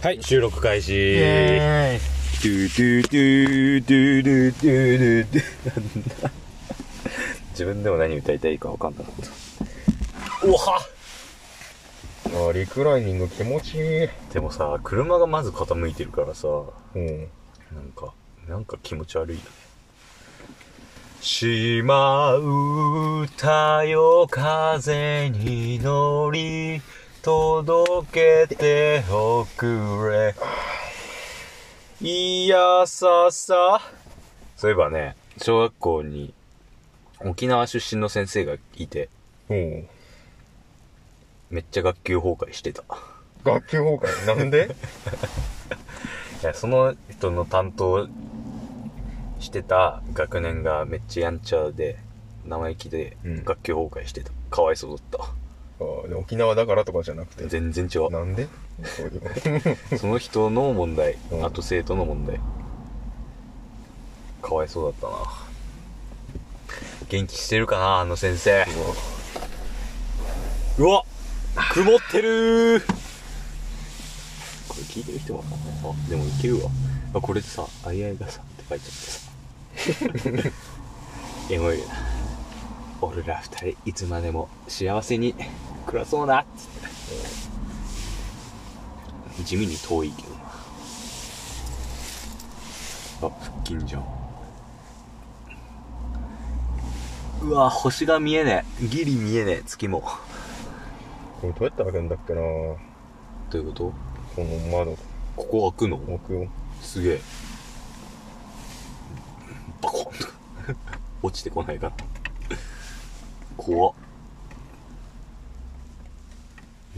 はい収録開始。ドゥドゥドゥドゥドゥドゥドゥドゥ自分でも何歌いたいか分かんなかった。おはーイあーリクライニング気持ちいい。でもさ車がまず傾いてるからさうん。なんかなんか気持ち悪いよね。島歌よ風に乗り届けておくれ。いやささ。そういえばね小学校に沖縄出身の先生がいて。う。んめっちゃ学級崩壊してた。学級崩壊？なんで？いやその人の担当してた学年がめっちゃやんちゃで生意気でうん。学級崩壊してた、かわいそうだっあ沖縄だからとかじゃなくて。た全然違う。なんで？その人の問題、うん。あと生徒の問題。かわいそうだったな。元気してるかなあの先生。う。わ曇ってるこれ聞いてる人わかんない。あでもいけるわ。あこれさ「あいあいがさ」って書いてあってさ。エモいよな。俺ら二人いつまでも幸せに暮らそうな。っつって地味に遠いけど。なあ腹筋じゃん。うわ星が見えねえ。ギリ見えねえ。月も。これどうやって開けんだっけな。どういうこと？この窓。ここ開くの？奥をすげえ。バコンと。落ちてこないかな。怖っ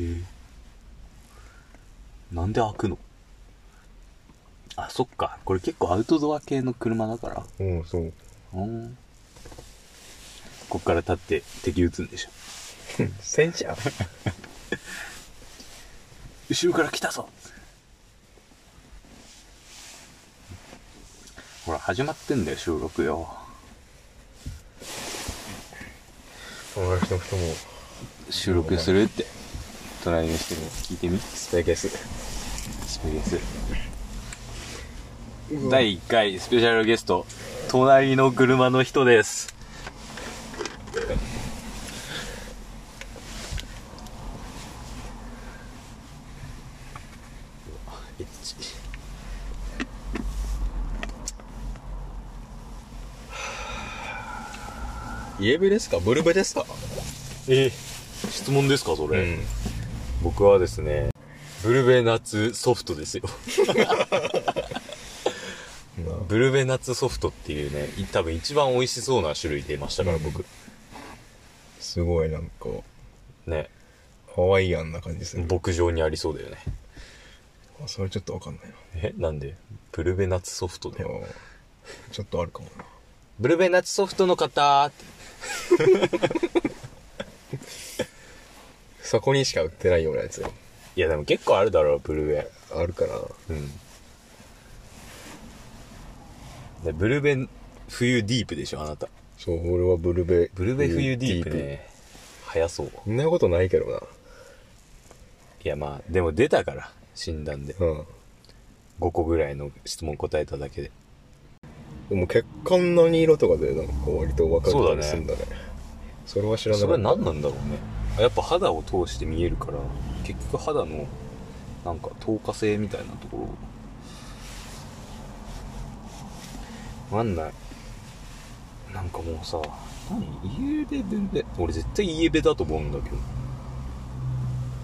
え。ー、なんで開くの？あそっか。これ結構アウトドア系の車だから。うんそう。うん。こっから立って敵撃つんでしょ。戦車？後ろから来たぞ。ほら始まってんだよ収録よ。私の人も。収録するって隣の人に聞いてみ？スペゲス。スペゲス。第1回スペシャルゲスト。隣の車の人です。イエベ ですか？ブルベですか？え。質問ですか？それ、うん僕はですねブルベナッツソフトですよ。ブルベナッツソフトっていうねい多分一番美味しそうな種類出ましたから僕、すごいなんかね。ハワイアンな感じする。牧場にありそうだよね。あそれちょっとわかんないな。えなんで？ブルベナッツソフトだよちょっとあるかもな。ブルベナッツソフトの方 そこにしか売ってないようなやつよ。いやでも結構あるだろうブルベあるかな。うん。でブルベ冬ディープでしょあなた。そう俺はブルベブルベ冬ディープね。早そう。そんなことないけどな。いやまあでも出たから診断で。うん。5個ぐらいの質問答えただけで。でも血管何色とかでなんか割と分かそうだね。するんだね。それは知らなそかった。れは何なんだろうね。あやっぱ肌を通して見えるから結局肌のなんか透過性みたいなところ。わかんない。なんかもうさ何？イエベベベ俺絶対イエベだと思うんだけど。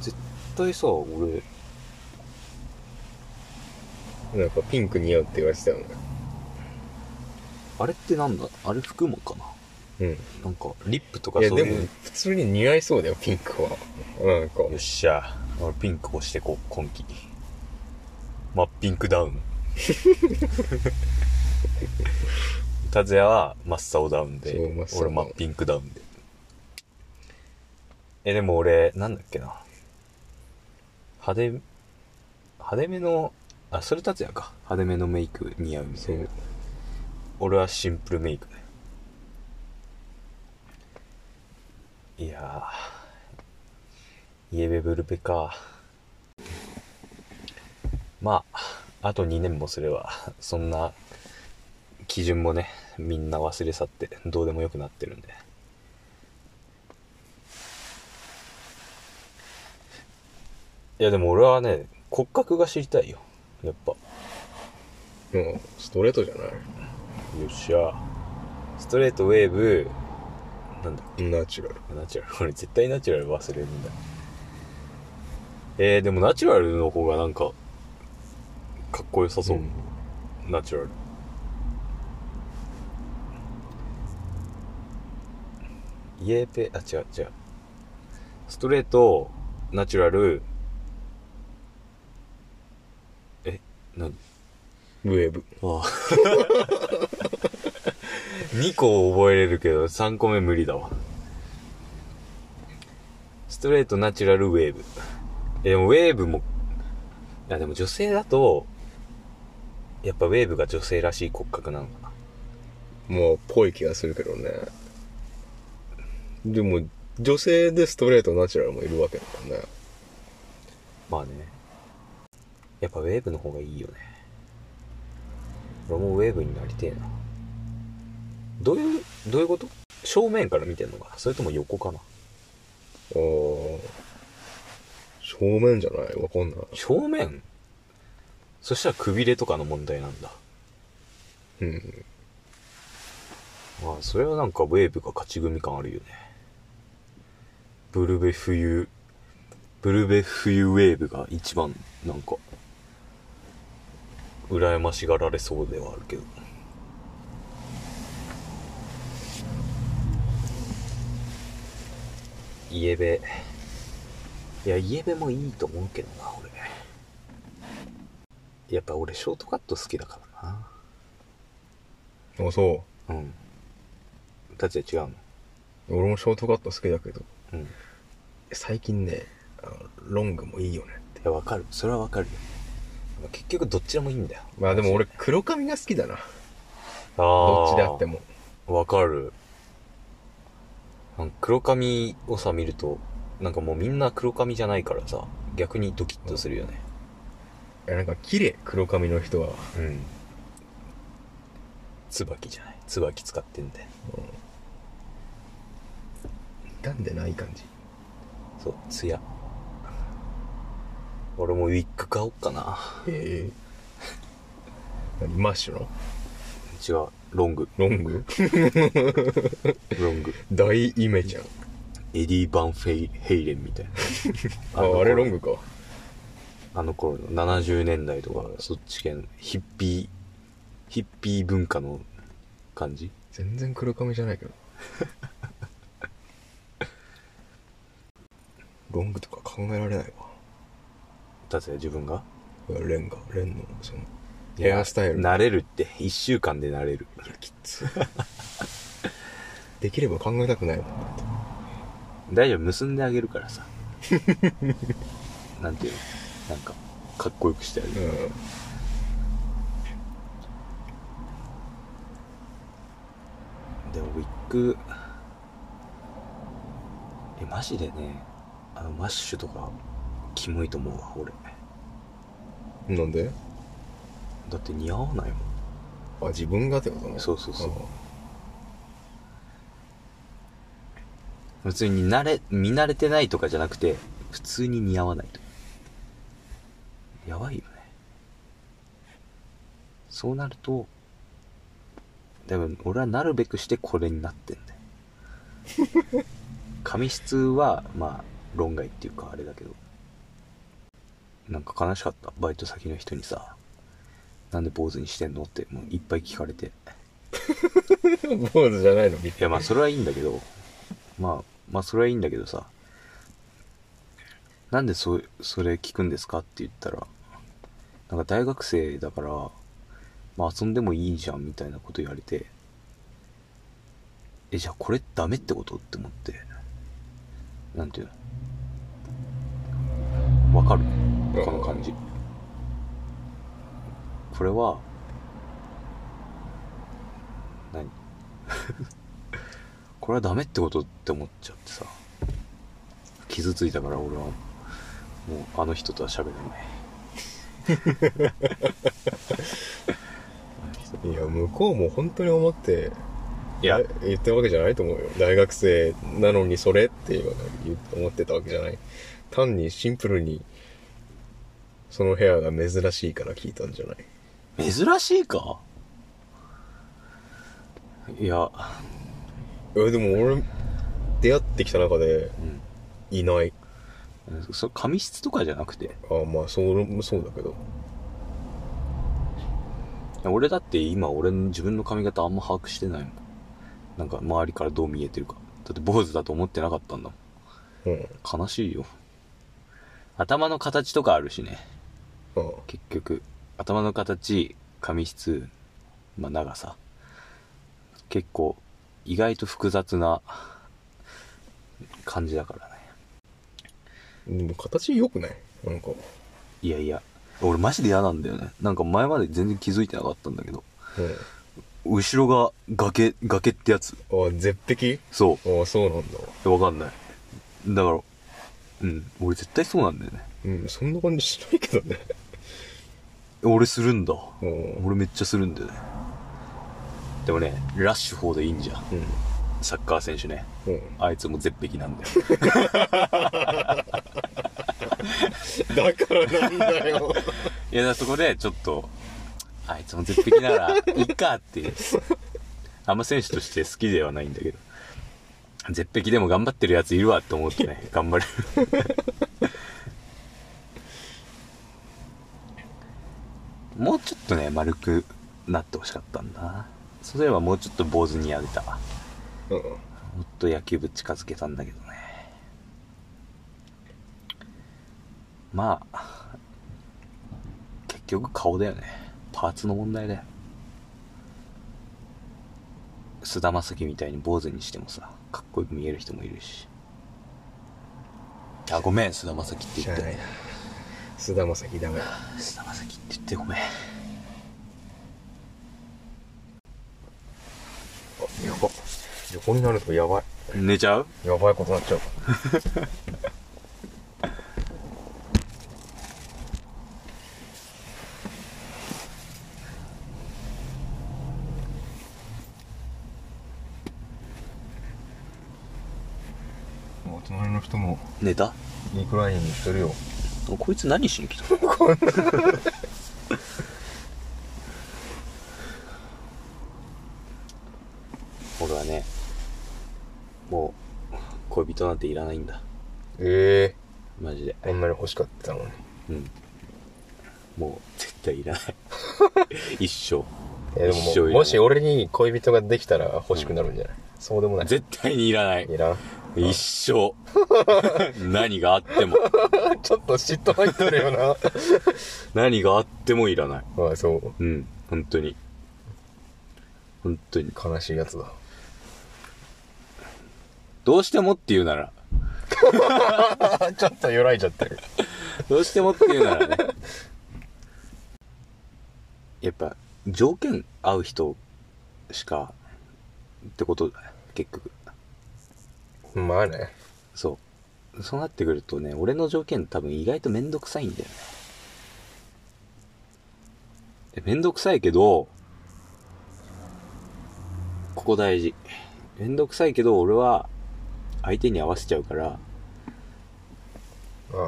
絶対さ俺なんかピンク似合うって言われてたよね。あれってなんだ？あれ服もかな？うん。なんかリップとかいやでもそういう。普通に似合いそうだよピンクは。なんか。よっしゃ。俺ピンク押してこう今季。真っピンクダウン。達也は真っ青ダウンでそう真っ青俺真っピンクダウンで。えでも俺なんだっけな。派手派手めのあそれ達也か。派手めのメイク似合うみたそいう。な俺はシンプルメイクねいやーイエベブルペか。まああと2年もすればそんな基準もねみんな忘れ去ってどうでもよくなってるんで。いやでも俺はね骨格が知りたいよ。やっぱ。う、ストレートじゃない？っしゃ。ストレートウェーブなんだ。ナチュラル。ナチュラル。俺絶対ナチュラル忘れるんだ。えー、でもナチュラルの方がなんかかっこよさそう、ん。ナチュラル。イエーペあ違う違う。ストレートナチュラル。え何？ウェーブ。ああ 2個覚えれるけど3個目無理だわ。ストレートナチュラルウェーブ。えでもウェーブもいやでも女性だとやっぱウェーブが女性らしい骨格なのかな。もう、ぽい気がするけどね。でも、女性でストレートナチュラルもいるわけだからね。まあね。やっぱウェーブの方がいいよね。俺もウェーブになりてえなどういうどういうこと？正面から見てんのかそれとも横かな？ああ。正面じゃない？わかんない。正面？そしたらくびれとかの問題なんだ。うん。まあそれはなんかウェーブが勝ち組感あるよね。ブルベ冬ブルベ冬ウェーブが一番なんか羨ましがられそうではあるけどイエベいやイエベもいいと思うけどな俺やっぱ俺ショートカット好きだからなあ、そうん。立ちは違うの？う。俺もショートカット好きだけど、うん。い最近ね、あのロングもいいよねって。や、わかる。それはわかるよ。まあ結局どっちでもいいんだよ。まあでも俺、黒髪が好きだな。あどっちであっても。も。わかる。黒髪をさ、見ると、なんかもうみんな黒髪じゃないからさ、逆にドキッとするよね。いやなんか綺麗、黒髪の人は。うん。椿じゃない？椿使ってんだよ。傷んでない感じ。そう、ツヤ。俺もウィッグ買おっかな。ええ何？マッシュの？違う。ロング。ロング？ロング。大イメじゃん。エディ・バンフェイヘイレンみたいな。あ、のあれロングか。あの頃の70年代とか、そっち系のヒッピー、ヒッピー文化の感じ？全然黒髪じゃないけど。ロングとか考えられないわ。だって自分が？レンが、レンの、その、ヘアスタイル。慣れるって、一週間で慣れる。いや、きつ。できれば考えたくないもん。大丈夫、結んであげるからさ。なんていうの？なんか、かっこよくしてあげる。うん。でもウィッグ、え、マジでね、あの、マッシュとか、キモいと思うわ、俺。なんで？だって似合わないもん。あ、自分がってことね。そうそうそう普通に慣れ、見慣れてないとかじゃなくて、普通に似合わないと。やばいよね。そうなると、でも俺はなるべくしてこれになってんだよ。髪質は、まあ、論外っていうかあれだけど。なんか悲しかった。バイト先の人にさ、なんで坊主にしてんのってもういっぱい聞かれて。うん。坊主じゃないの見いや、まあ、それはいいんだけど、まあ、まあ、それはいいんだけどさ、なんでそ、それ聞くんですかって言ったら、なんか大学生だから、まあ、遊んでもいいじゃんみたいなこと言われて、え、じゃあこれダメってことって思って、なんていうの？わかる？この感じ。これは、何？これはダメってことって思っちゃってさ。傷ついたから俺は。もうあの人とは喋れない。いや向こうも本当に思っていや。え言ってるわけじゃないと思うよ。大学生なのにそれって思ってたわけじゃない。単にシンプルにその部屋が珍しいから聞いたんじゃない珍しいか？いや、えでも俺出会ってきた中でうん。いないそ髪質とかじゃなくて？あまあそうそうだけど俺だって今俺の自分の髪型あんま把握してないもん。なんか周りからどう見えてるか。だって坊主だと思ってなかったんだもん。うん悲しいよ。頭の形とかあるしね。あ結局。頭の形、髪質、まあ長さ。結構、意外と複雑な感じだからね。でも形良くない？なんかいやいや、俺マジで嫌なんだよね。なんか前まで全然気づいてなかったんだけど。後ろが崖、崖ってやつ。うんあ絶壁？そあそうなんだう。わかんない。だから、うん、俺絶対そうなんだよね。うんそんな感じしないけどね俺するんだ。うん俺めっちゃするんだよね。でもね、ラッシュフォードいいんじゃん。サッカー選手ね。うんうんあいつも絶壁なんだよ。だからなんだよ いや、そこでちょっと、あいつも絶壁なら、いいかっていう。あんま選手として好きではないんだけど。絶壁でも頑張ってるやついるわって思ってね、頑張れる。もうちょっとね、丸くなってほしかったんだな。そうすればもうちょっと坊主にやれた。うんもっと野球部近づけたんだけどね。まあ、結局顔だよね。パーツの問題だよ。菅田将暉みたいに坊主にしてもさ、かっこよく見える人もいるし。あ、ごめん、菅田将暉って言って。しゃあないな菅田将暉ダメ菅田将暉って言ってごめん。あやば横になるとやばい。寝ちゃう？やばいことになっちゃう。もう隣の人も寝た？リクライニングしてるよこいつ何しに来た 俺はね、もう、恋人なんていらないんだ。えマジで。えこんなに欲しかったのにうん。もう、絶対いらない。一生。えで一生いらないももし俺に恋人ができたら欲しくなるんじゃない、そうでもない絶対にいらないい。らん一生。何があっても。ちょっと嫉妬入ってるよな 何があってもいらない。まあそううん。本当に。本当に。悲しいやつだどうしてもって言うなら、ちょっと揺らいちゃってるどうしてもって言うならね。やっぱ、条件合う人しか、ってことだね。結局。まあねそう。そうなってくるとね、俺の条件多分意外とめんどくさいんだよね。でめんどくさいけど、ここ大事。めんどくさいけど、俺は相手に合わせちゃうから、ああ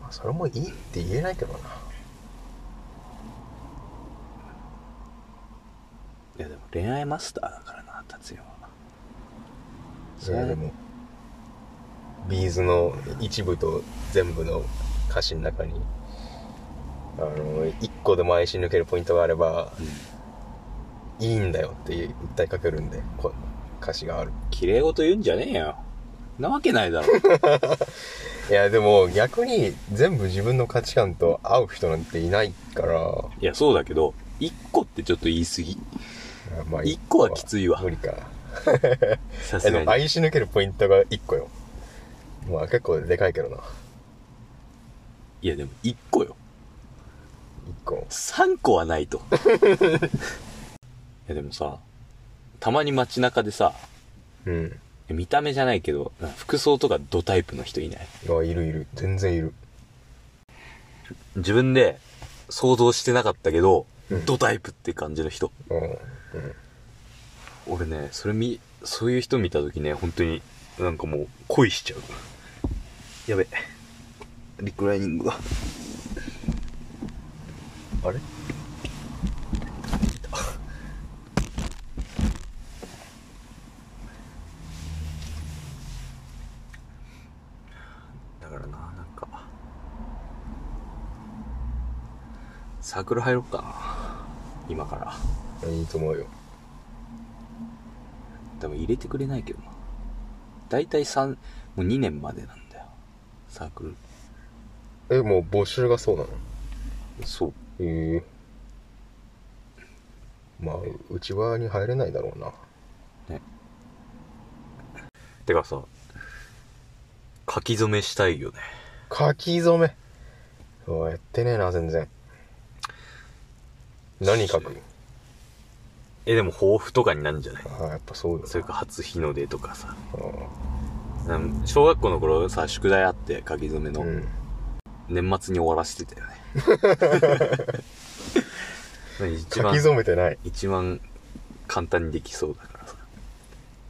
まあそれもいいって言えないけどないやでも恋愛マスターだからな、達也は。それでもビーズの一部と全部の歌詞の中にあの一個でも愛し抜けるポイントがあればいいんだよって訴えかけるんでこ歌詞がある綺麗事言うんじゃねえよ。なわけないだろ。いやでも逆に全部自分の価値観と合う人なんていないからいや、そうだけど、一個ってちょっと言い過ぎ。まあ一個はきついわ無理かさすがに。愛し抜けるポイントが一個よまあ結構でかいけどないやでも一個よ。一個三個はないと。いやでもさ、たまに街中でさ、うん見た目じゃないけど、服装とかドタイプの人いない？あいるいる全然いる自分で想像してなかったけど、うんドタイプって感じの人。うん。うん。俺ね、それ見、そういう人見た時ね、本当になんかもう恋しちゃう。やべ。リクライニングが。あれ？だからな、なんか、サークル入ろうかな。今から。いいと思うよ。多分入れてくれないけどな。だいたい3、もう2年までなんだよ。サークル。え、もう募集がそうなの？そう。へえまあ、内側に入れないだろうな。てかさ、書き初めしたいよね。書き初め？うわやってねえな、全然。何書くえ、でも抱負とかになるんじゃない？ああ、やっぱそうよな。それか初日の出とかさ。あなん小学校の頃さ、宿題あって書き初めの。あうん。年末に終わらせてたよね。一番書き、初めてない。一番簡単にできそうだからさ。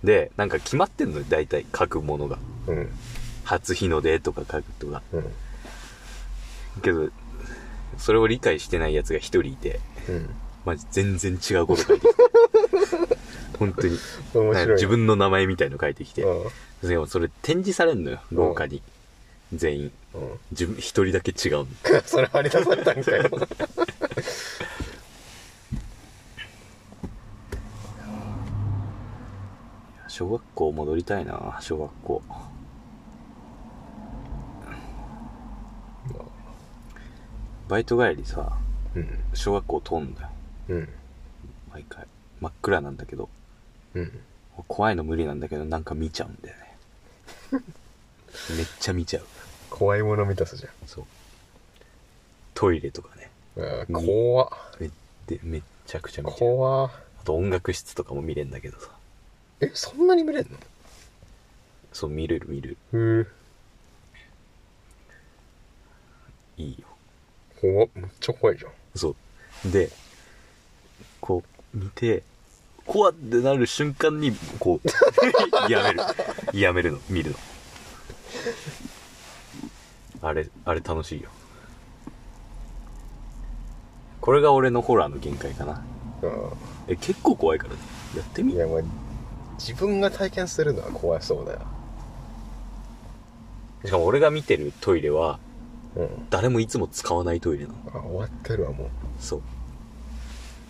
で、なんか決まってんのよ、大体書くものが。うん。初日の出とか書くとか。うん。けど、それを理解してない奴が一人いて、うん。マジ全然違うこと書いてきた。本当に。面白い。自分の名前みたいの書いてきて。うでもそれ展示されんのよ、廊下に。全員。ん。うん。自分、一人だけ違うの。それ張り出されたんかよ。小学校戻りたいな、小学校。バイト帰りさ、うん。小学校通んだよ。うん。毎回。真っ暗なんだけど。うん。怖いの無理なんだけど、なんか見ちゃうんだよね。めっちゃ見ちゃう。怖いもの見たさじそう。トイレとかね。ゃん。ああ、怖っ。めっちゃくちゃ見ちゃう。怖っ。あと音楽室とかも見れんだけどさ。え、そんなに見れんそう、見れる見れる。のへえ。いいよ。怖っ。めっちゃ怖いじゃん。そう。で、こう、見て、怖ってなる瞬間に、こう、やめる。やめるの、見るの。あれ、あれ楽しいよ。これが俺のホラーの限界かな。あえ、結構怖いからね。やってあ。みいや、まあ、自分が体験するのは怖そうだよ。しかも俺が見てるトイレは、うん。誰もいつも使わないトイレなの。あ、終わってるわ、もう。そう。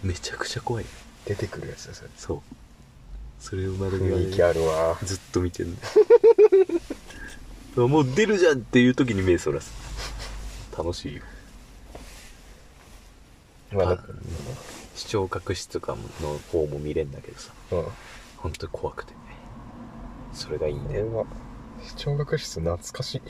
めちゃくちゃ怖い。出てくるやつですよ。そう。それを窓際雰囲気であるわ。ずっと見てんの。もう出るじゃんっていう時に目そらす。楽しいよ。まあ、なんか視聴覚室とかの方も見れんだけどさ、うん。本当に怖くて。それがいいんだよ。視聴覚室懐かしい。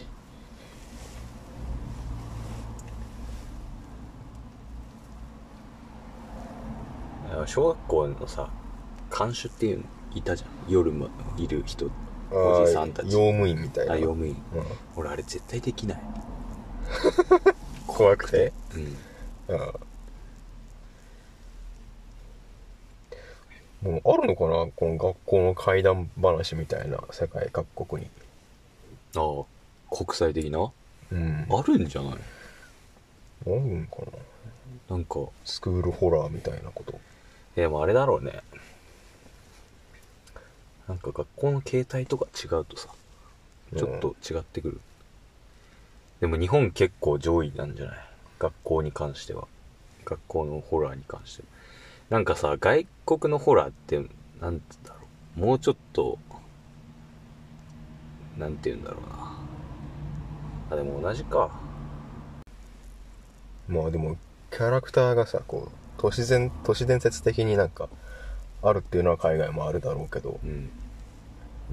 あ小学校のさ、看守っていうのいたじゃん。夜もいる人。あおあじさんたち。用務員みたいな。あ、用務員。うん。俺あれ絶対できない。怖くて？うん。ああ。もうあるのかな？この学校の怪談話みたいな世界各国に。ああ、国際的な？うん。あるんじゃない？あるんかな？なんか、スクールホラーみたいなこと。でもあれだろうね。なんか学校の形態とか違うとさ、ちょっと違ってくる。でも日本結構上位なんじゃない？学校に関しては。学校のホラーに関しては。なんかさ、外国のホラーって、なんて言うんだろう？もうちょっと、なんて言うんだろうな。あ、でも同じか。まあでも、キャラクターがさ、こう、都市伝、都市伝説的になんか、あるっていうのは海外もあるだろうけど、うん。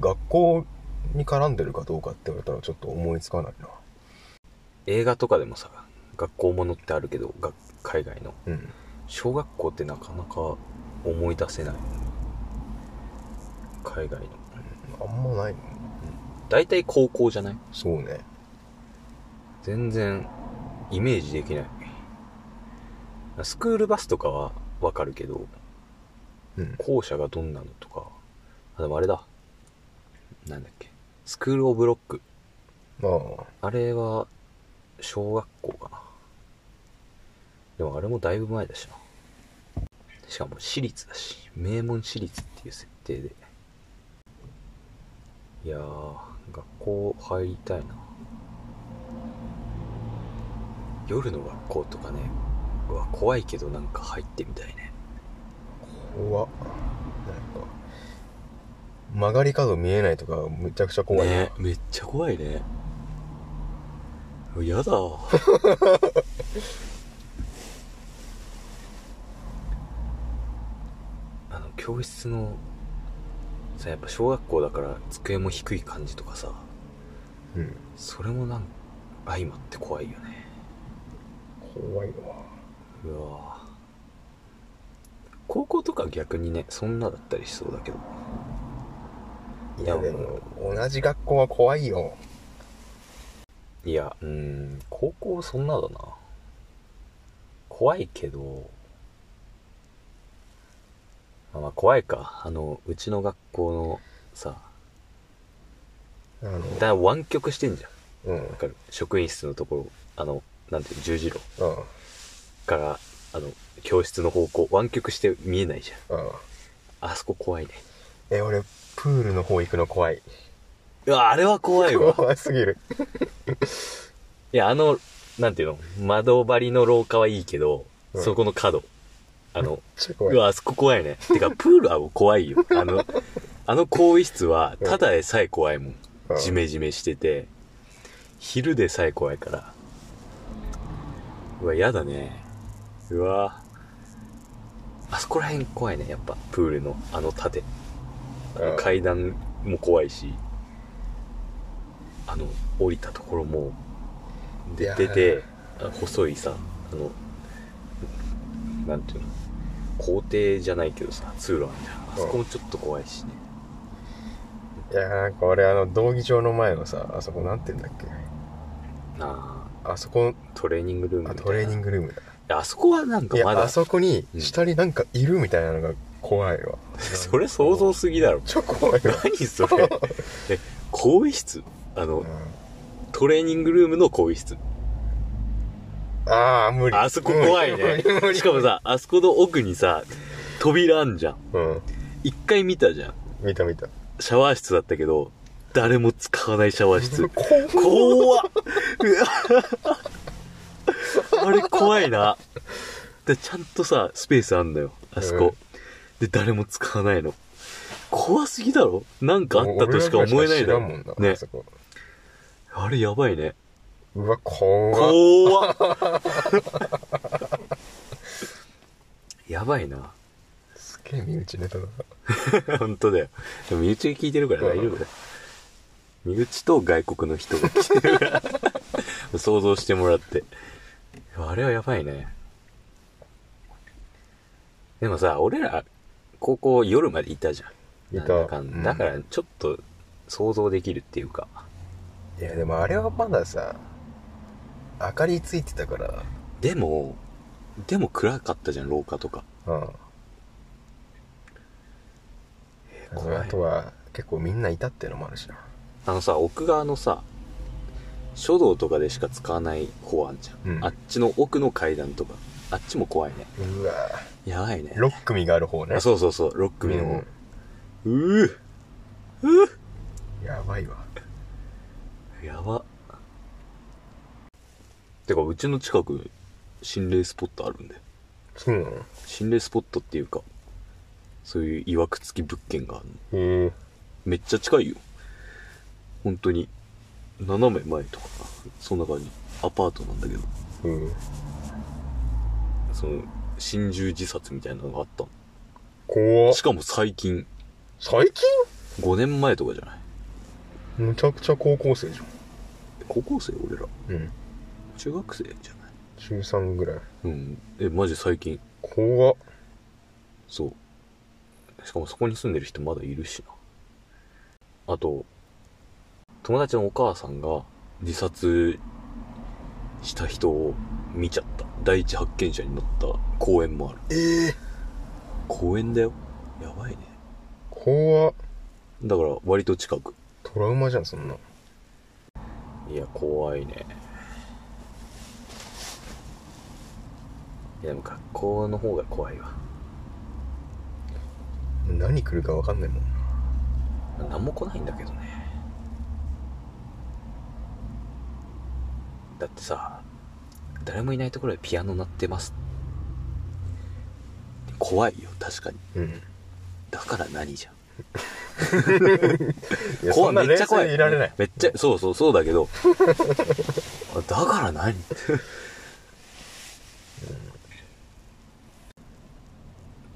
学校に絡んでるかどうかって言われたらちょっと思いつかないな。映画とかでもさ、学校ものってあるけど、が海外の。うん。小学校ってなかなか思い出せない。海外の。あんまないの大体高校じゃない？そうね。全然イメージできない。スクールバスとかはわかるけど、うん。校舎がどんなのとか、あ、でもあれだ。なんだっけ。スクールオブロック。まあ、あれは、小学校かな。でもあれもだいぶ前だしな。しかも私立だし、名門私立っていう設定で。いやー、学校入りたいな。夜の学校とかね、うわ、怖いけどなんか入ってみたいね。怖っ。なんか、曲がり角見えないとか、むちゃくちゃ怖いな。ねめっちゃ怖いね。やだ。あの、教室の、さ、やっぱ小学校だから机も低い感じとかさ、うん。それもなん相まって怖いよね。怖いわ。うわ高校とか逆にね、そんなだったりしそうだけど。いや、でも、同じ学校は怖いよ。いや、うーん、高校そんなだな。怖いけど、あまあ怖いか。あの、うちの学校のさ、あの、だ湾曲してんじゃん。うん。わかる？職員室のところ、あの、なんていうの、十字路うん。から、あの、教室の方向、湾曲して見えないじゃん。うん。あそこ怖いね。え、俺、プールの方行くの怖い。うわ、あれは怖いわ。怖すぎる。いや、あの、なんていうの、窓張りの廊下はいいけど、うんそこの角。あの。うわ、あそこ怖いね。てか、プールは怖いよ。あの、あの更衣室は、ただでさえ怖いもん。うんジメジメしてて、昼でさえ怖いから。うわ、やだね。うわ。あそこら辺怖いね、やっぱ。プールの、あの縦。あのうん階段も怖いし、あの、降りたところも、で出て、あ細いさ、あの、なんていうの、校庭じゃないけどさ、通路あるじゃん。あそこもちょっと怖いしね。いや、なんか俺、あの、道義場の前のさ、あそこなんて言うんだっけ？なあ、あそこ、トレーニングルームみあ、たいな。トレーニングルームだ。あそこはなんかいや、まだあ、そこにう、ん下になんかいるみたいなのが怖いわ。それ想像すぎだろ。超怖いわ。何それ。え、更衣室？あの、トレーニングルームの更衣室。ああ、無理。あそこ怖いね無理無。理しかも、さ、あそこの奥にさ、扉あんじゃん。うん。一回見たじゃん。見た見た。シャワー室だったけど、誰も使わないシャワー室。怖っ怖っうわあれ怖いな。で、ちゃんとさ、スペースあんだよ。あそこ。で、誰も使わないの。怖すぎだろ？なんかあったとしか思えないだろ。んもんな、ねあれやばいね。うわ、怖っ怖っ やばいな。すげえ身内ネタだな。本当だよ。でも身内が聞いてるから大丈夫だよ。身内と外国の人が来てるから。想像してもらって。あれはやばいね。でもさ、俺ら、高校夜までいたじゃん。いただかんだだから、ちょっと想像できるっていうか。いや、でもあれはまださ、明かりついてたから、でも、でも暗かったじゃん、廊下とか。うん。怖いあとは、結構みんないたっていうのもあるしな。あのさ、奥側のさ、書道とかでしか使わない方あんじゃん。うんあっちの奥の階段とか。あっちも怖いね。うわやばいね。6組がある方ね。あそうそうそう、6組の方。うんうぅうぅやばいわ。やば。てか、うちの近く、心霊スポットあるんで。そうなの？心霊スポットっていうか、そういう曰く付き物件があるの。へえ。めっちゃ近いよ。本当に、斜め前とか、そんな感じ。アパートなんだけど、うん。その、心中自殺みたいなのがあった怖っの。しかも最近、最近？5年前とかじゃない？むちゃくちゃ高校生じ高校生俺ら。ゃん。うん。中学生じゃない？中3ぐらい。うん。え、マジ最近。怖っそう。しかもそこに住んでる人まだいるしな。あと、友達のお母さんが自殺した人を見ちゃった。第一発見者に乗った公園もある。ええ公園だよ。やばいね。怖っ。だから割と近く。トラウマじゃんそんな。いや怖いね。いやでも学校の方が怖いわ。何来るか分かんないもん何も来ないんだけどねだってさ誰もいないところでピアノ鳴ってます。怖いよ確かに。うん。だから何じゃん。怖そんな冷めっちゃ怖い。いられない。めっちゃそうそうそうだけど。だから何？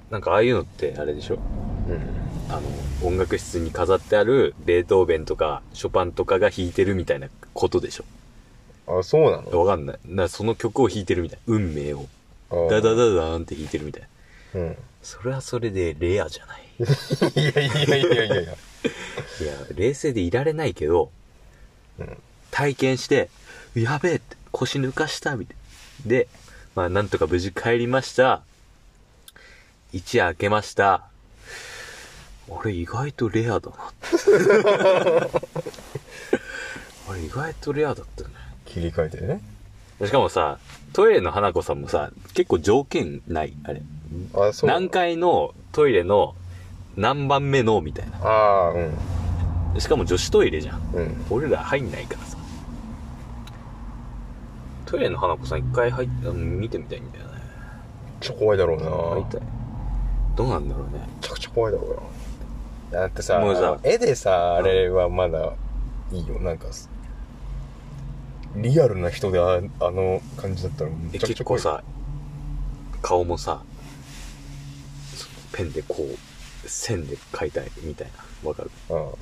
なんかああいうのってあれでしょ？うん。あの音楽室に飾ってあるベートーベンとかショパンとかが弾いてるみたいなことでしょ？あそうなの？わかんない。なその曲を弾いてるみたい。運命を。ダダダダーンって弾いてるみたい。なうん。それはそれでレアじゃない。いやいやいやいやいや。いや冷静でいられないけどうん。体験してやべえって腰抜かしたみたい。なでまあなんとか無事帰りました。一夜明けました。俺意外とレアだなって。あれ意外とレアだったね切り替えてね。しかもさトイレの花子さんもさ結構条件ないあれ。あそう。何階のトイレの何番目のみたいな。ああうん。しかも女子トイレじゃん。うん。俺ら入んないからさ。トイレの花子さん一回入っ見てみたいんだよね。ちょ怖いだろうな。入い。どうなんだろうね。めちゃくちゃ怖いだろうな。だってさもうさ絵でさあれはまだいいよ。なんかリアルな人でああの感じだったらめえちゃくちゃ怖い。結構さ顔もさペンでこう線で描いたいみたいな。わかる？あも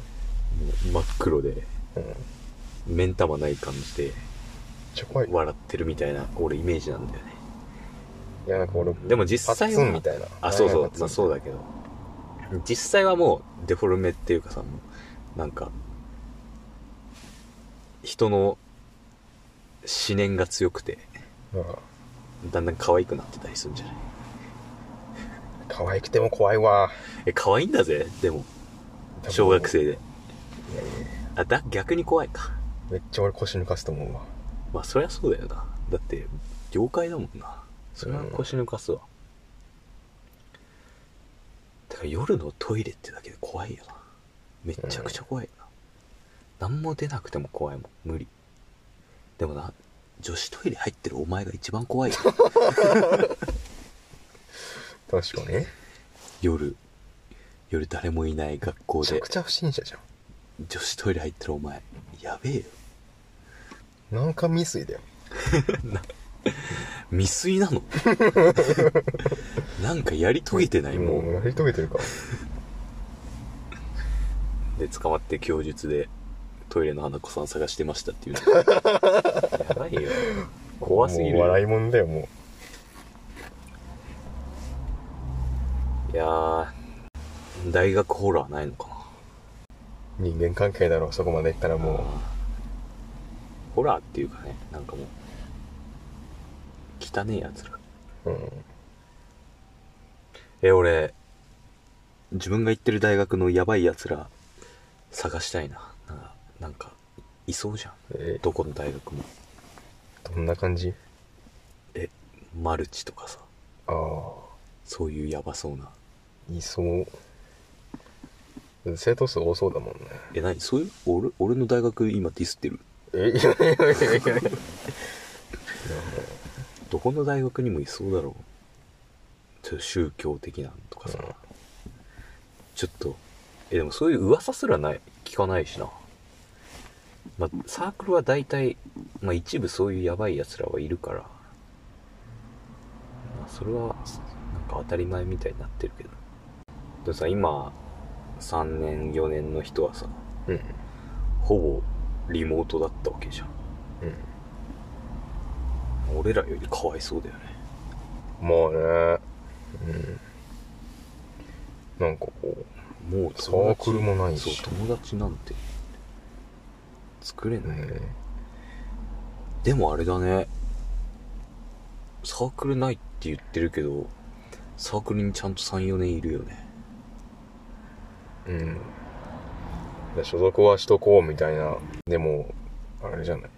う真っ黒であうん。目ん玉ない感じで笑ってるみたいな俺イメージなんだよね。いやなんか俺でも実際はみたいな。あそうそう。まあそうだけど。実際はもうデフォルメっていうかさもうなんか人の思念が強くてあだんだん可愛くなってたりするんじゃない？あ可愛くても怖いわ。え可愛いんだぜでも。小学生で。あだ逆に怖いか。めっちゃ俺腰抜かすと思うわ。まあそりゃそうだよな。だって業界だもんな。それは腰抜かすわ、てか夜のトイレってだけで怖いよな。めっちゃくちゃ怖いよな、何も出なくても怖いもん。無理でもな女子トイレ入ってるお前が一番怖いよ。確かに。夜夜誰もいない学校で。めちゃくちゃ不審者じゃ女子トイレ入ってるお前やべえよ。んなんか未遂だよ。未遂なの？なんかやり遂げてない？もう、もうやり遂げてるか。で捕まって供述でトイレの花子さん探してましたっていう。の やばいよ。怖すぎるよ。もう笑いもんだよもいやー大学ホラーないのかな。う人間関係だろそこまでいったらもあー。ホラーっていうかねなんかもう汚ねえやつら。ううん。え俺自分が行ってる大学のやばいやつら探したいななんかいそうじゃん。えどこの大学も。どんな感じ？えマルチとかさ。ああそういうやばそうな。いそう。生徒数多そうだもんね。え何？そういう？俺俺の大学今ディスってる？えいやいやいやいやいや。どこの大学にもいそうだろう。ちょっと宗教的なのとかさ、うん。ちょっと。えでもそういう噂すらない聞かないしなまあサークルは大体、まあ、一部そういうやばいやつらはいるから、まあ、それはなんか当たり前みたいになってるけど。でもさ今3年4年の人はさうん。ほぼリモートだったわけじゃん。うん。俺らよりかわいそうだよね。まあね。うん。なんかこもうサークルもないし。そう友達なんて作れない、うね。でもあれだね。サークルないって言ってるけどサークルにちゃんと34年いるよね。うん。で所属はしとこうみたいな。でもあれじゃない。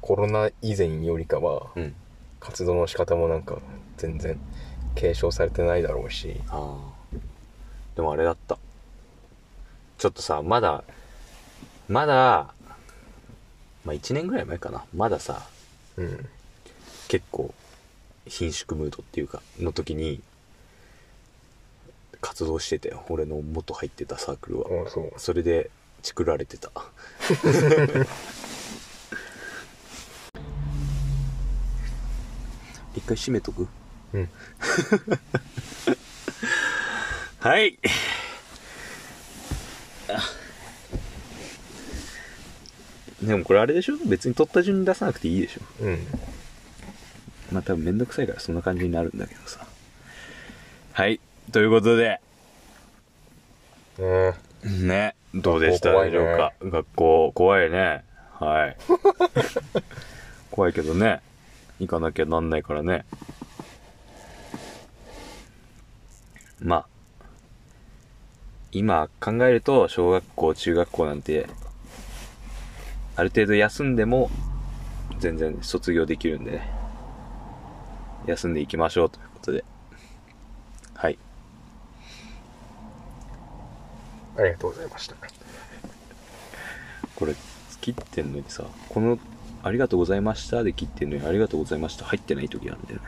コロナ以前よりかはうん。活動の仕方もなんか全然継承されてないだろうし。ああ。でもあれだった。ちょっとさまだまだまあ1年ぐらい前かな。まださうん。結構貧縮ムードっていうかの時に活動してたよ。俺の元入ってたサークルは。それでチクられてた。一回閉めとく？うん。はいでもこれあれでしょ？別に取った順に出さなくていいでしょ。うん。まあ多分めんどくさいからそんな感じになるんだけどさ。はい。ということで。ねね。どうでしたでしょうか？学校。怖いね。はい。怖いけどね。行かなきゃなんないからね。まあ。今考えると小学校中学校なんてある程度休んでも全然卒業できるんでね。休んでいきましょうということで。はい。ありがとうございました。これ切ってんのにさこの「ありがとうございました」で切ってんのに「ありがとうございました」入ってない時あるんだよね